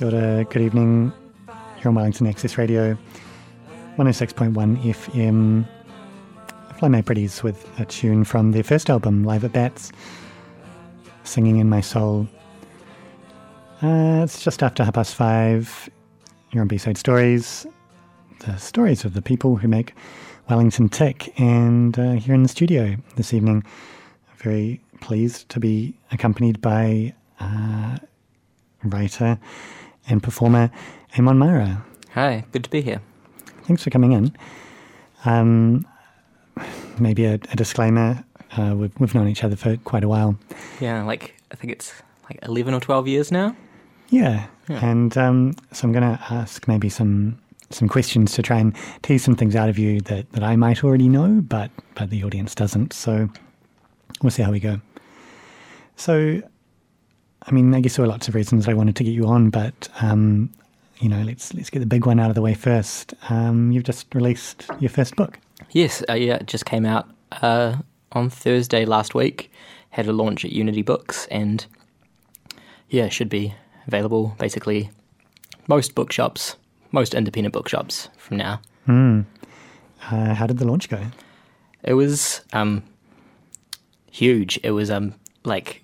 Kia ora, good evening. Here on Wellington Access Radio, 106.1 FM. Fly My Pretties with a tune from their first album, Live at Bats, Singing in My Soul. Uh, it's just after half past five. You're on B-Side Stories, the stories of the people who make Wellington tick. And uh, here in the studio this evening, very pleased to be accompanied by uh, writer and performer Eamonn Marra. Hi, good to be here. Thanks for coming in. Um, maybe a, a disclaimer. Uh, we've, we've known each other for quite a while. Yeah, like I think it's like eleven or twelve years now. Yeah, Yeah. and um, so I'm going to ask maybe some some questions to try and tease some things out of you that, that I might already know, but but the audience doesn't. So we'll see how we go. So, I mean, I guess there were lots of reasons I wanted to get you on, but um, you know, let's let's get the big one out of the way first. Um, you've just released your first book. Yes, uh, yeah, it just came out uh, on Thursday last week. Had a launch at Unity Books, and yeah, it should be available basically most bookshops, most independent bookshops from now. Uh, how did the launch go? It was um, huge. It was um, like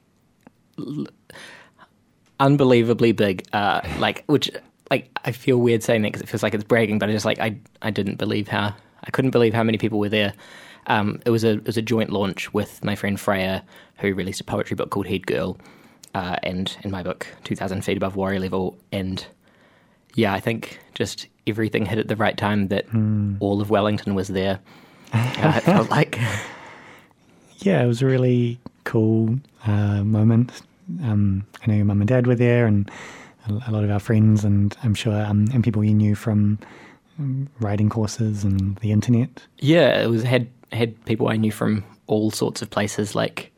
unbelievably big. Uh, like which like I feel weird saying it because it feels like it's bragging, but I just like I I didn't believe how I couldn't believe how many people were there. Um, it was a it was a joint launch with my friend Freya, who released a poetry book called Head Girl, uh, and in my book Two Thousand Feet Above Worry Level, and yeah, I think just everything hit at the right time that all of Wellington was there. Uh, it felt like Yeah, it was a really cool uh, moment. Um, I know your mum and dad were there, and a, lot of our friends, and I'm sure um, and people you knew from um, writing courses and the internet. Yeah, it was had had people I knew from all sorts of places, like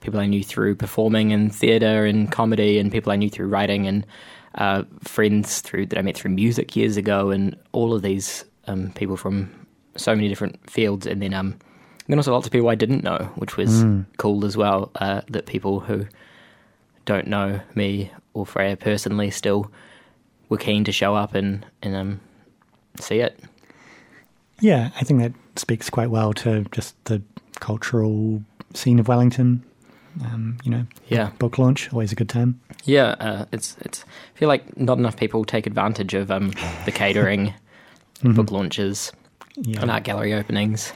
people I knew through performing and theatre and comedy, and people I knew through writing, and uh, friends through that I met through music years ago, and all of these um, people from so many different fields, and then um, then also lots of people I didn't know, which was cool as well. Uh, that people who don't know me or Freya personally still were keen to show up and and um, see it. Yeah, I think that speaks quite well to just the cultural scene of Wellington. Um, you know, Yeah. book launch always a good time. Yeah, uh, it's it's. I feel like not enough people take advantage of um, the catering, book launches, Yeah, and art gallery openings.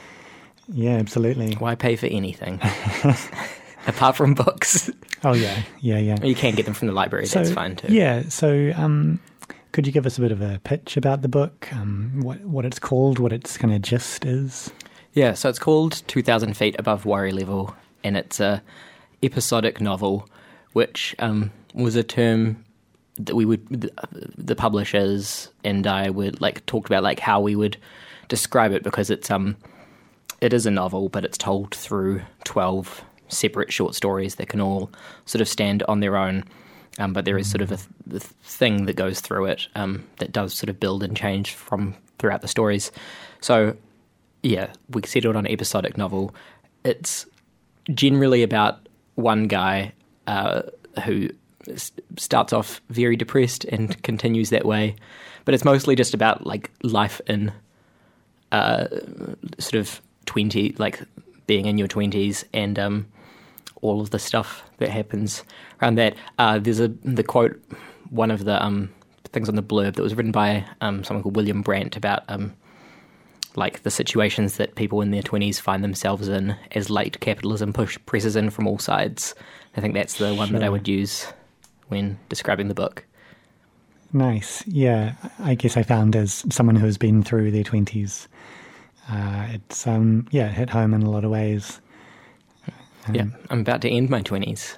Yeah, absolutely. Why pay for anything apart from books? Oh yeah, yeah, yeah. You can get them from the library. So, that's fine too. Yeah. So, um, could you give us a bit of a pitch about the book? Um, what what it's called, what its kind of gist is? Yeah, so it's called 2000 Feet Above Worry Level, and it's a episodic novel, which um, was a term that we would, the, the publishers and I would like talked about like how we would describe it because it's um, it is a novel, but it's told through 12 separate short stories that can all sort of stand on their own. Um, but there is sort of a th- the thing that goes through it um, that does sort of build and change from throughout the stories. So yeah, we settled on an episodic novel. It's generally about one guy uh, who s- starts off very depressed and continues that way, but it's mostly just about like life in uh, sort of twenty, like being in your twenties, and um, all of the stuff that happens around that. Uh, there's a the quote, one of the um, things on the blurb that was written by um, someone called William Brandt about um, like the situations that people in their 20s find themselves in as late capitalism push presses in from all sides. I think that's the one that I would use when describing the book. Nice. Yeah, I guess I found as someone who has been through their twenties, uh, it's um, yeah, it hit home in a lot of ways. Um, yeah, I'm about to end my 20s.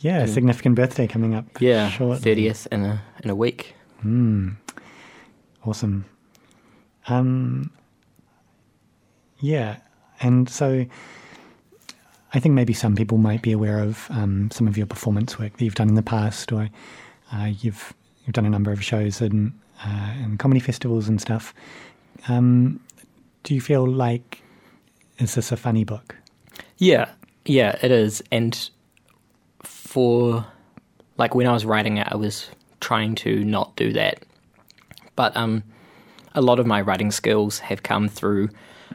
Yeah, a significant birthday coming up. Yeah. 30th in a in a week. Awesome. Um, yeah, and so I think maybe some people might be aware of um, some of your performance work that you've done in the past, or uh, you've you've done a number of shows and uh, in comedy festivals and stuff. Um, do you feel like is this a funny book? Yeah, yeah, it is. And for like when I was writing it, I was trying to not do that. But um, a lot of my writing skills have come through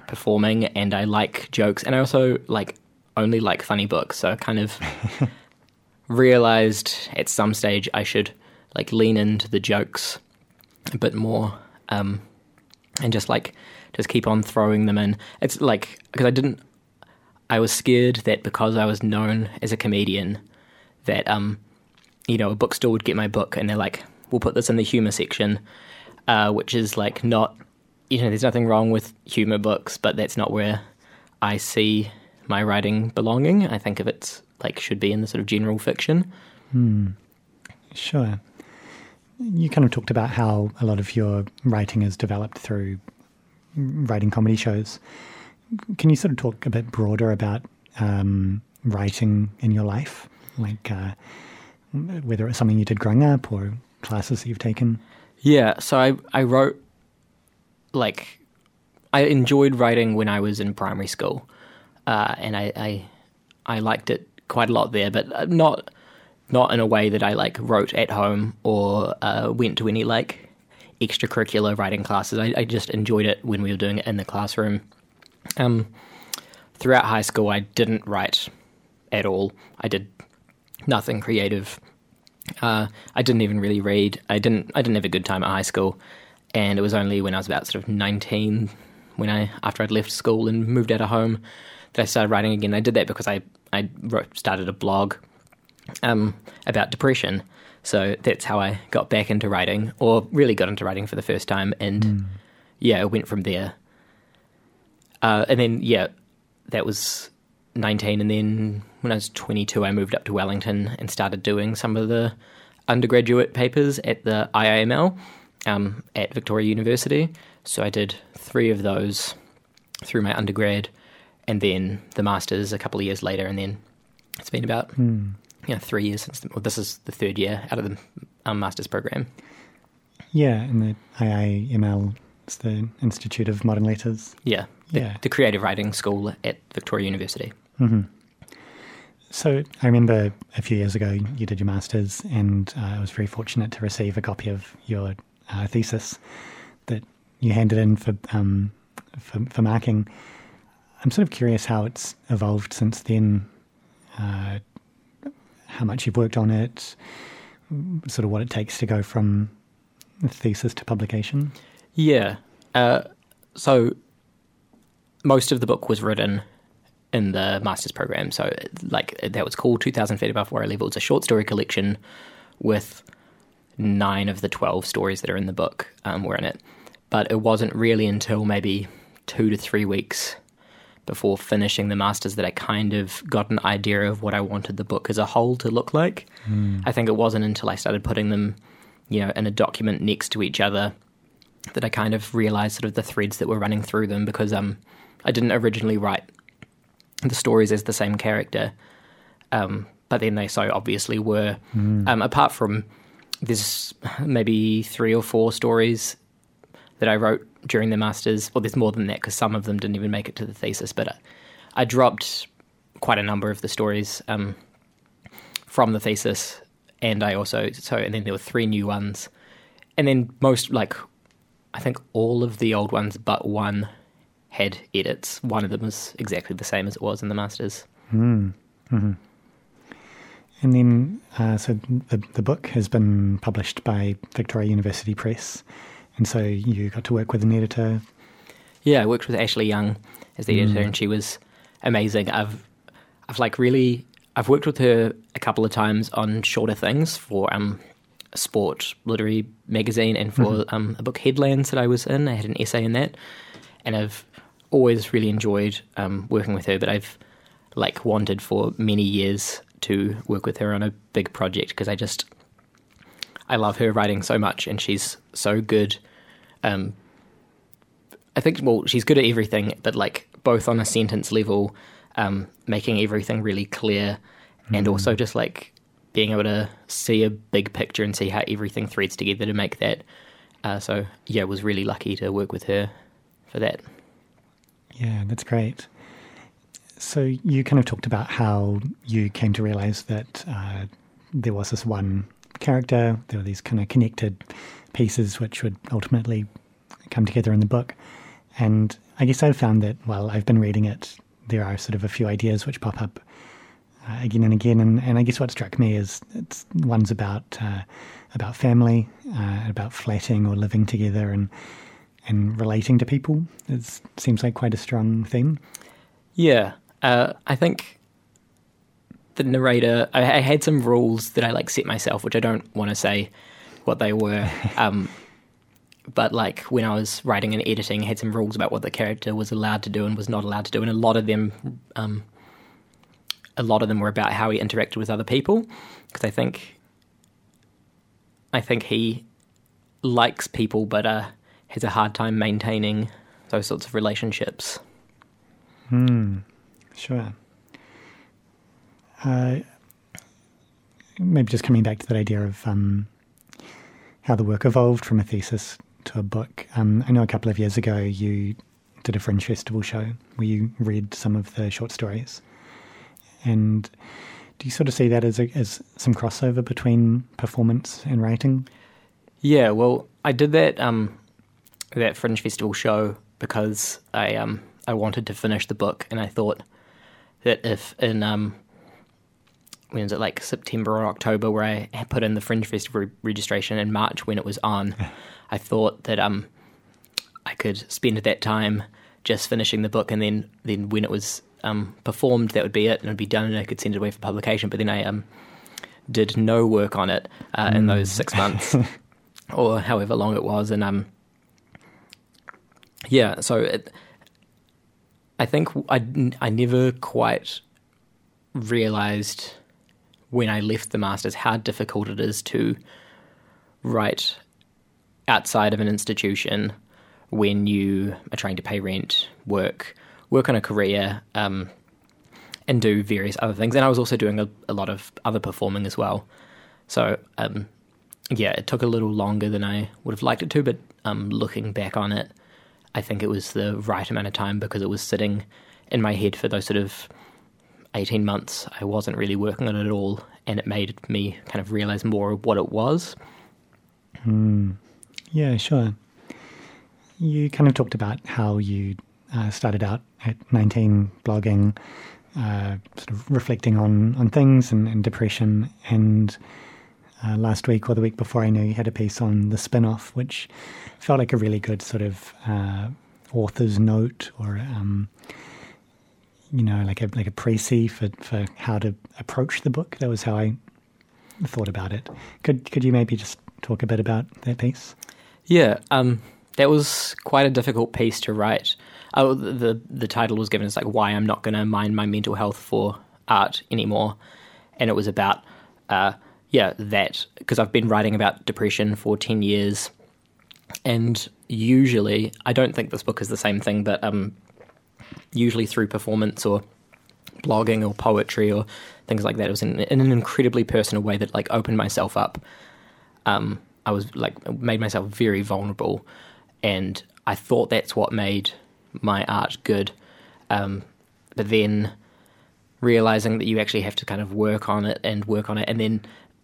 performing, and I like jokes, and I also like only like funny books. So I kind of realized at some stage I should like lean into the jokes a bit more, um, and just like just keep on throwing them in. It's like because I didn't. I was scared that because I was known as a comedian, that um, you know, a bookstore would get my book and they're like, "We'll put this in the humor section," uh, which is like not. You know, there's nothing wrong with humor books, but that's not where I see my writing belonging. I think of it like should be in the sort of general fiction. Sure. You kind of talked about how a lot of your writing is developed through writing comedy shows. Can you sort of talk a bit broader about um, writing in your life? Like uh, whether it's something you did growing up or classes that you've taken? Yeah, so I I wrote like I enjoyed writing when I was in primary school, uh, and I, I I liked it quite a lot there, but not not in a way that I like wrote at home or uh, went to any like extracurricular writing classes. I, I just enjoyed it when we were doing it in the classroom. Um, throughout high school, I didn't write at all. I did nothing creative. Uh, I didn't even really read. I didn't. I didn't have a good time at high school, and it was only when I was about sort of nineteen, when I after I'd left school and moved out of home, that I started writing again. I did that because I I wrote, started a blog um, about depression. So that's how I got back into writing, or really got into writing for the first time. And yeah, it went from there. Uh, and then yeah, that was nineteen, and then when I was twenty-two, I moved up to Wellington and started doing some of the undergraduate papers at the IIML um, at Victoria University. So I did three of those through my undergrad, and then the masters a couple of years later, and then it's been about you know three years since. The, well, this is the third year out of the um, masters program. Yeah, and the IIML is the Institute of Modern Letters. Yeah, the, Yeah. the creative writing school at Victoria University. So I remember a few years ago you did your masters, and uh, I was very fortunate to receive a copy of your uh, thesis that you handed in for, um, for for marking. I'm sort of curious how it's evolved since then. Uh, how much you've worked on it, sort of what it takes to go from thesis to publication. Yeah. Uh, so most of the book was written in the master's program. So, like, that was called 2000 Feet Above Water Level. It's a short story collection with nine of the 12 stories that are in the book um, were in it. But it wasn't really until maybe two to three weeks before finishing the masters that I kind of got an idea of what I wanted the book as a whole to look like. I think it wasn't until I started putting them, you know, in a document next to each other that I kind of realized sort of the threads that were running through them because um, I didn't originally write the stories as the same character, um, but then they so obviously were. Um, apart from there's maybe three or four stories that I wrote during the masters. Well, there's more than that because some of them didn't even make it to the thesis, but I, I dropped quite a number of the stories um, from the thesis, and I also so and then there were three new ones, and then most like I think all of the old ones but one had edits. One of them was exactly the same as it was in the masters. Hmm. And then, uh, so the, the book has been published by Victoria University Press. And so you got to work with an editor. Yeah, I worked with Ashleigh Young as the editor, and she was amazing. I've, I've like really, I've worked with her a couple of times on shorter things for um, a sport literary magazine and for um, a book Headlands that I was in. I had an essay in that, and I've always really enjoyed um, working with her. But I've like wanted for many years to work with her on a big project because I just I love her writing so much, and she's so good. Um, I think well, she's good at everything, but like both on a sentence level, um, making everything really clear, and also just like being able to see a big picture and see how everything threads together to make that. Uh, so yeah, was really lucky to work with her for that. Yeah, that's great. So you kind of talked about how you came to realize that uh, there was this one character. There were these kind of connected pieces which would ultimately come together in the book. And I guess I've found that while I've been reading it, there are sort of a few ideas which pop up uh, again and again. And, and I guess what struck me is it's one's about uh, about family, uh, about flatting or living together, and and relating to people. It seems like quite a strong theme. Yeah, uh, I think the narrator. I, I, had some rules that I like set myself, which I don't want to say what they were. Um, but like when I was writing and editing, I had some rules about what the character was allowed to do and was not allowed to do, and a lot of them, um, a lot of them were about how he interacted with other people, because I think, I think he likes people, but uh, has a hard time maintaining those sorts of relationships. Hmm. Sure. Uh, maybe just coming back to that idea of um, how the work evolved from a thesis to a book. Um, I know a couple of years ago you did a Fringe Festival show where you read some of the short stories. And do you sort of see that as, a, as some crossover between performance and writing? Yeah, well, I did that um, that Fringe Festival show because I um, I wanted to finish the book, and I thought that if in um, when was it like September or October where I put in the Fringe Festival registration in March when it was on, I thought that um I could spend that time just finishing the book and then then when it was um, performed that would be it and it would be done and I could send it away for publication. But then I um did no work on it uh, mm. in those six months or however long it was and um yeah so it, I think I, I never quite realized when I left the Masters how difficult it is to write outside of an institution when you are trying to pay rent, work, work on a career, um, and do various other things. And I was also doing a, a lot of other performing as well. So, um, yeah, it took a little longer than I would have liked it to, but um, looking back on it, I think it was the right amount of time because it was sitting in my head for those sort of 18 months, I wasn't really working on it at all, and it made me kind of realize more of what it was. Mm. Yeah, sure. You kind of talked about how you uh, started out at 19 blogging, uh, sort of reflecting on, on things and, and depression. And uh, last week or the week before, I know you had a piece on the spin off, which felt like a really good sort of uh, author's note or um, you know, like a like a précis for, for how to approach the book. That was how I thought about it. Could could you maybe just talk a bit about that piece? Yeah, um, that was quite a difficult piece to write. Oh, the the title was given as like why I'm not going to mind my mental health for art anymore, and it was about uh, yeah that because I've been writing about depression for ten years, and usually I don't think this book is the same thing, but um, usually through performance or blogging or poetry or things like that. It was in, in an incredibly personal way that like opened myself up. Um, I was like made myself very vulnerable, and I thought that's what made my art good. Um, but then realizing that you actually have to kind of work on it and work on it, and then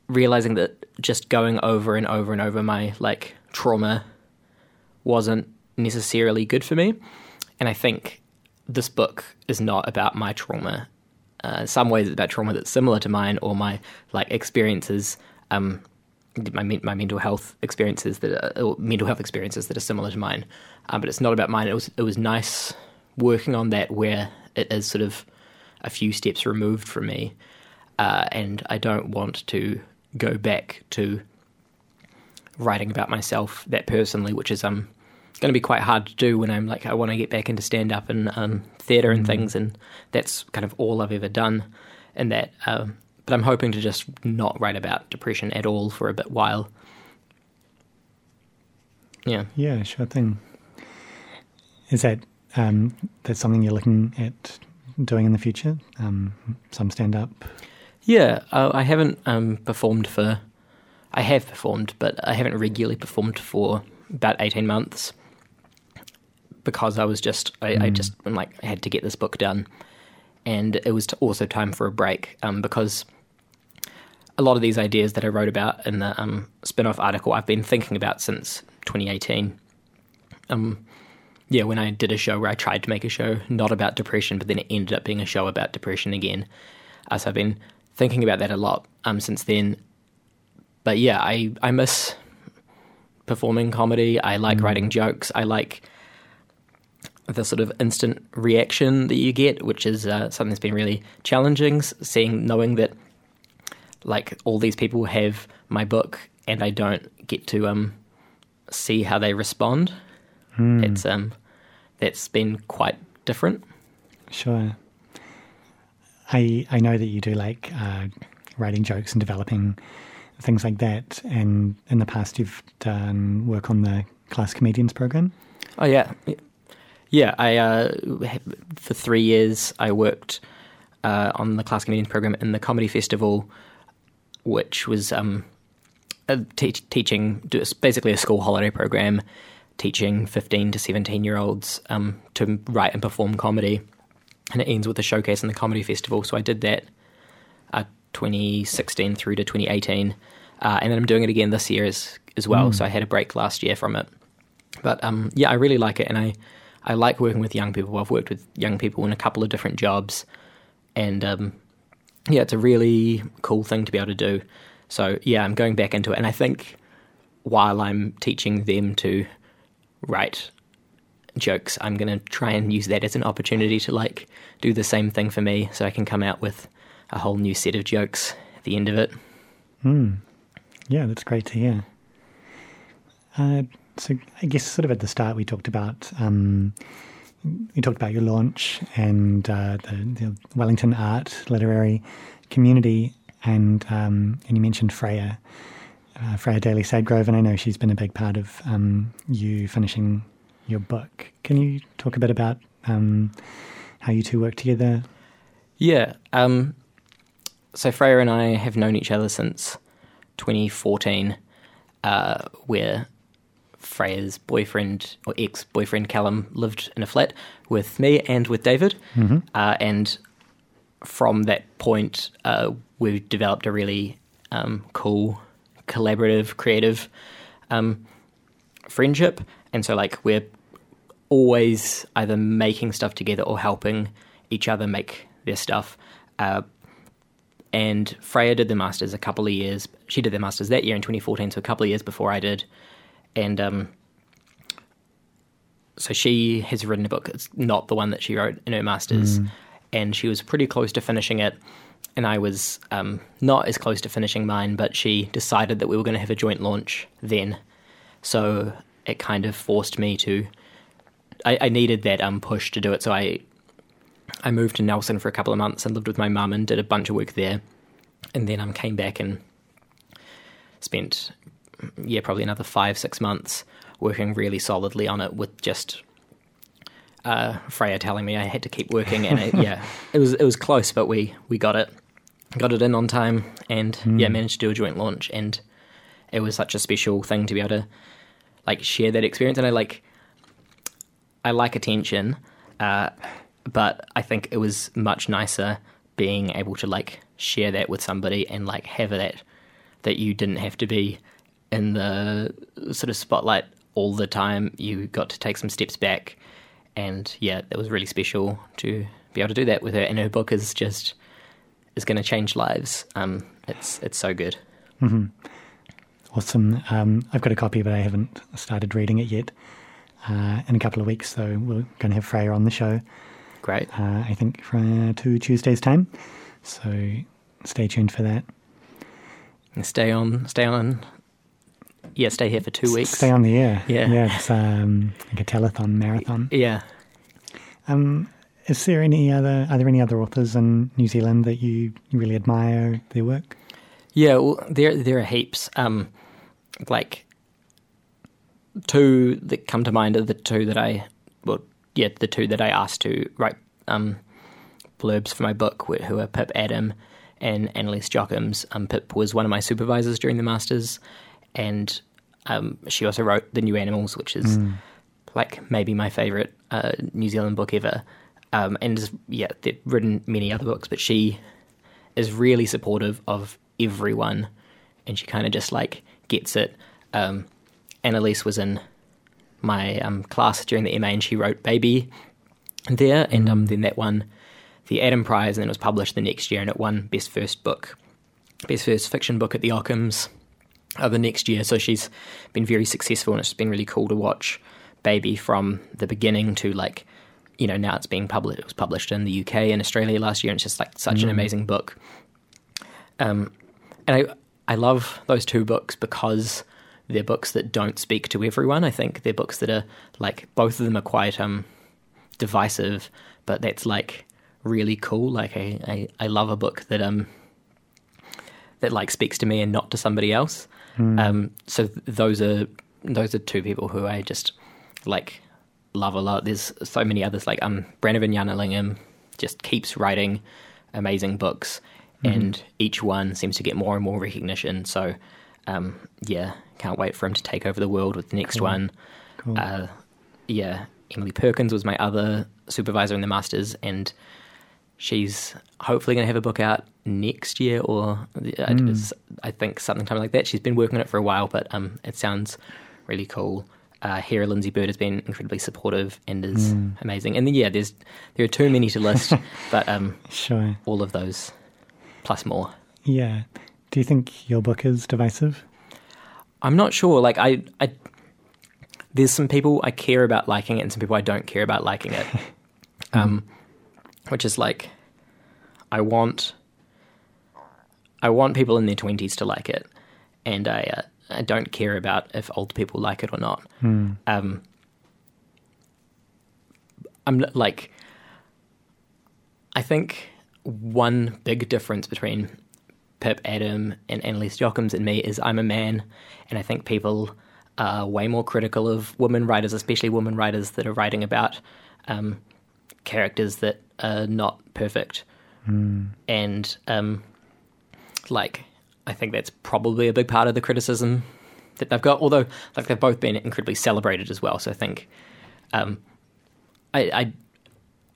realizing that just going over and over and over my like trauma wasn't necessarily good for me. And I think this book is not about my trauma. Uh, in some ways, it's about trauma that's similar to mine, or my like experiences, um, my my mental health experiences that are, mental health experiences that are similar to mine. Um, but it's not about mine. It was it was nice working on that where it is sort of a few steps removed from me, uh, and I don't want to go back to writing about myself that personally, which is um going to be quite hard to do when I'm like I want to get back into stand up and um, theatre and mm. things, and that's kind of all I've ever done. And that, um, but I'm hoping to just not write about depression at all for a bit while. Yeah. Yeah, sure thing. Is that um, that's something you're looking at doing in the future? Um, some stand up. Yeah, uh, I haven't um, performed for. I have performed, but I haven't regularly performed for about eighteen months because I was just I, mm. I just like I had to get this book done, and it was also time for a break um, because a lot of these ideas that I wrote about in the um, spin off article, I've been thinking about since 2018. Um, yeah, when I did a show where I tried to make a show not about depression, but then it ended up being a show about depression again. Uh, so I've been thinking about that a lot um, since then. But yeah, I, I miss performing comedy. I like writing jokes. I like the sort of instant reaction that you get, which is uh, something that's been really challenging. Seeing, knowing that like all these people have my book and I don't get to um, see how they respond. It's um, that's been quite different. Sure. I I know that you do like uh, writing jokes and developing things like that, and in the past you've done work on the Class Comedians program. Oh yeah, yeah. I uh, for three years I worked uh, on the class comedians program in the comedy festival, which was um, a te- teaching basically a school holiday program, teaching fifteen to seventeen year olds um, to write and perform comedy, and it ends with a showcase in the comedy festival. So I did that, uh, 2016 through to 2018, uh, and then I'm doing it again this year as as well. So I had a break last year from it. But um, yeah, I really like it, and I I like working with young people. I've worked with young people in a couple of different jobs, and um, yeah, it's a really cool thing to be able to do. So yeah, I'm going back into it, and I think while I'm teaching them to write jokes, I'm going to try and use that as an opportunity to like do the same thing for me, so I can come out with a whole new set of jokes at the end of it. Yeah, that's great to hear. Uh, so I guess sort of at the start we talked about um, talked about your launch and uh, the, the Wellington art literary community, and um, and you mentioned Freya, uh, Freya Daly Sadgrove, and I know she's been a big part of um, you finishing your book. Can you talk a bit about um, how you two work together? Yeah. Um, so Freya and I have known each other since 2014, uh, where Freya's boyfriend or ex boyfriend Callum lived in a flat with me and with David. Uh, and from that point, uh, we've developed a really um, cool, collaborative, creative um, friendship. And so, like, we're always either making stuff together or helping each other make their stuff. Uh, and Freya did the masters a couple of years. She did the masters that year in 2014, so a couple of years before I did. And um, so she has written a book. It's not the one that she wrote in her masters, and she was pretty close to finishing it. And I was um, not as close to finishing mine, but she decided that we were going to have a joint launch then. So it kind of forced me to. I, I needed that um, push to do it, so I I moved to Nelson for a couple of months and lived with my mum and did a bunch of work there, and then um, came back and spent yeah probably another five six months working really solidly on it with just uh, Freya telling me I had to keep working, and it, yeah, it was it was close, but we we got it got it in on time, and yeah managed to do a joint launch, and it was such a special thing to be able to like share that experience, and I like I like attention. Uh, but I think it was much nicer being able to like share that with somebody and like have that that you didn't have to be in the sort of spotlight all the time. You got to take some steps back, and yeah, that was really special to be able to do that with her. And her book is just is going to change lives. Um, it's it's so good. Awesome. Um, I've got a copy, but I haven't started reading it yet. Uh, in a couple of weeks, so we're going to have Freya on the show. Great. uh, I think, for uh, two Tuesdays' time. So stay tuned for that. And stay on, stay on. Yeah, stay here for two weeks. Stay on the air. Yeah. Yeah, it's um, like a telethon marathon. Yeah. Um, is there any other, are there any other authors in New Zealand that you, really admire their work? Yeah, well, there there are heaps. Um, like two that come to mind are the two that I, well, yeah, the two that I asked to write um, blurbs for my book, who are Pip Adam and Annaleese Jochems. Um, Pip was one of my supervisors during the masters, and um, she also wrote The New Animals, which is like maybe my favorite uh, New Zealand book ever. Um, and yeah, they've written many other books, but she is really supportive of everyone, and she kind of just like gets it. Um, Annaleese was in my um, class during the MA, and she wrote Baby there, and um, then that won the Adam Prize, and then it was published the next year, and it won Best First Book, Best First Fiction Book at the Ockhams uh, the next year. So she's been very successful, and it's been really cool to watch Baby from the beginning to like, you know, now it's being published. It was published in the UK and Australia last year, and it's just like such an amazing book. Um, and I I love those two books because they're books that don't speak to everyone. I think they're books that are like both of them are quite um divisive, but that's like really cool. Like I, I, I love a book that um that like speaks to me and not to somebody else. Um, so th- those are those are two people who I just like love a lot. There's so many others like um Brannavan Gnanalingam just keeps writing amazing books, and each one seems to get more and more recognition. So um, yeah, can't wait for him to take over the world with the next Cool. one. Cool. Uh, yeah, Emily Perkins was my other supervisor in the masters, and she's hopefully going to have a book out next year, or I- I think something time like that. She's been working on it for a while, but um, it sounds really cool. Uh, Hera Lindsay Bird has been incredibly supportive and is amazing. And then yeah, there's there are too many to list, but um, Sure. all of those plus more. Yeah. Do you think your book is divisive? I'm not sure. Like I, I, there's some people I care about liking it, and some people I don't care about liking it. um, which is like, I want, I want people in their twenties to like it, and I, uh, I don't care about if old people like it or not. Um, I'm like, I think one big difference between Pip, Adam, and Annaleese Jochems and me is I'm a man, and I think people are way more critical of women writers, especially women writers that are writing about um, characters that are not perfect. And um, like, I think that's probably a big part of the criticism that they've got. Although, like, they've both been incredibly celebrated as well. So I think um, I, I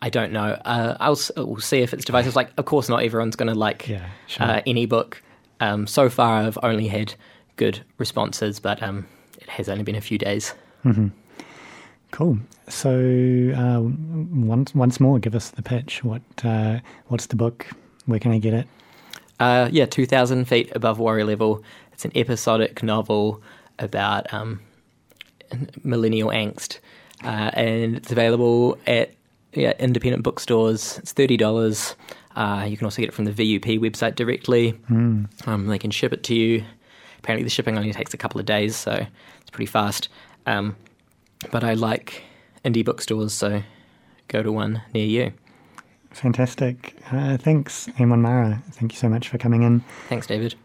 I don't know. Uh, I'll we'll see if it's divisive. Like, of course, not everyone's going to like Yeah, sure. uh, any book. Um, so far, I've only had good responses, but um, it has only been a few days. Cool. So uh, once once more, give us the pitch. What uh, what's the book? Where can I get it? Uh, yeah, 2,000 feet above worry level. It's an episodic novel about um, millennial angst, uh, and it's available at yeah, independent bookstores. It's thirty dollars. Uh, you can also get it from the VUP website directly. Um, they can ship it to you. Apparently, the shipping only takes a couple of days, so it's pretty fast. Um, but I like indie bookstores, so go to one near you. Fantastic. Uh, thanks, Eamonn Marra. Thank you so much for coming in. Thanks, David.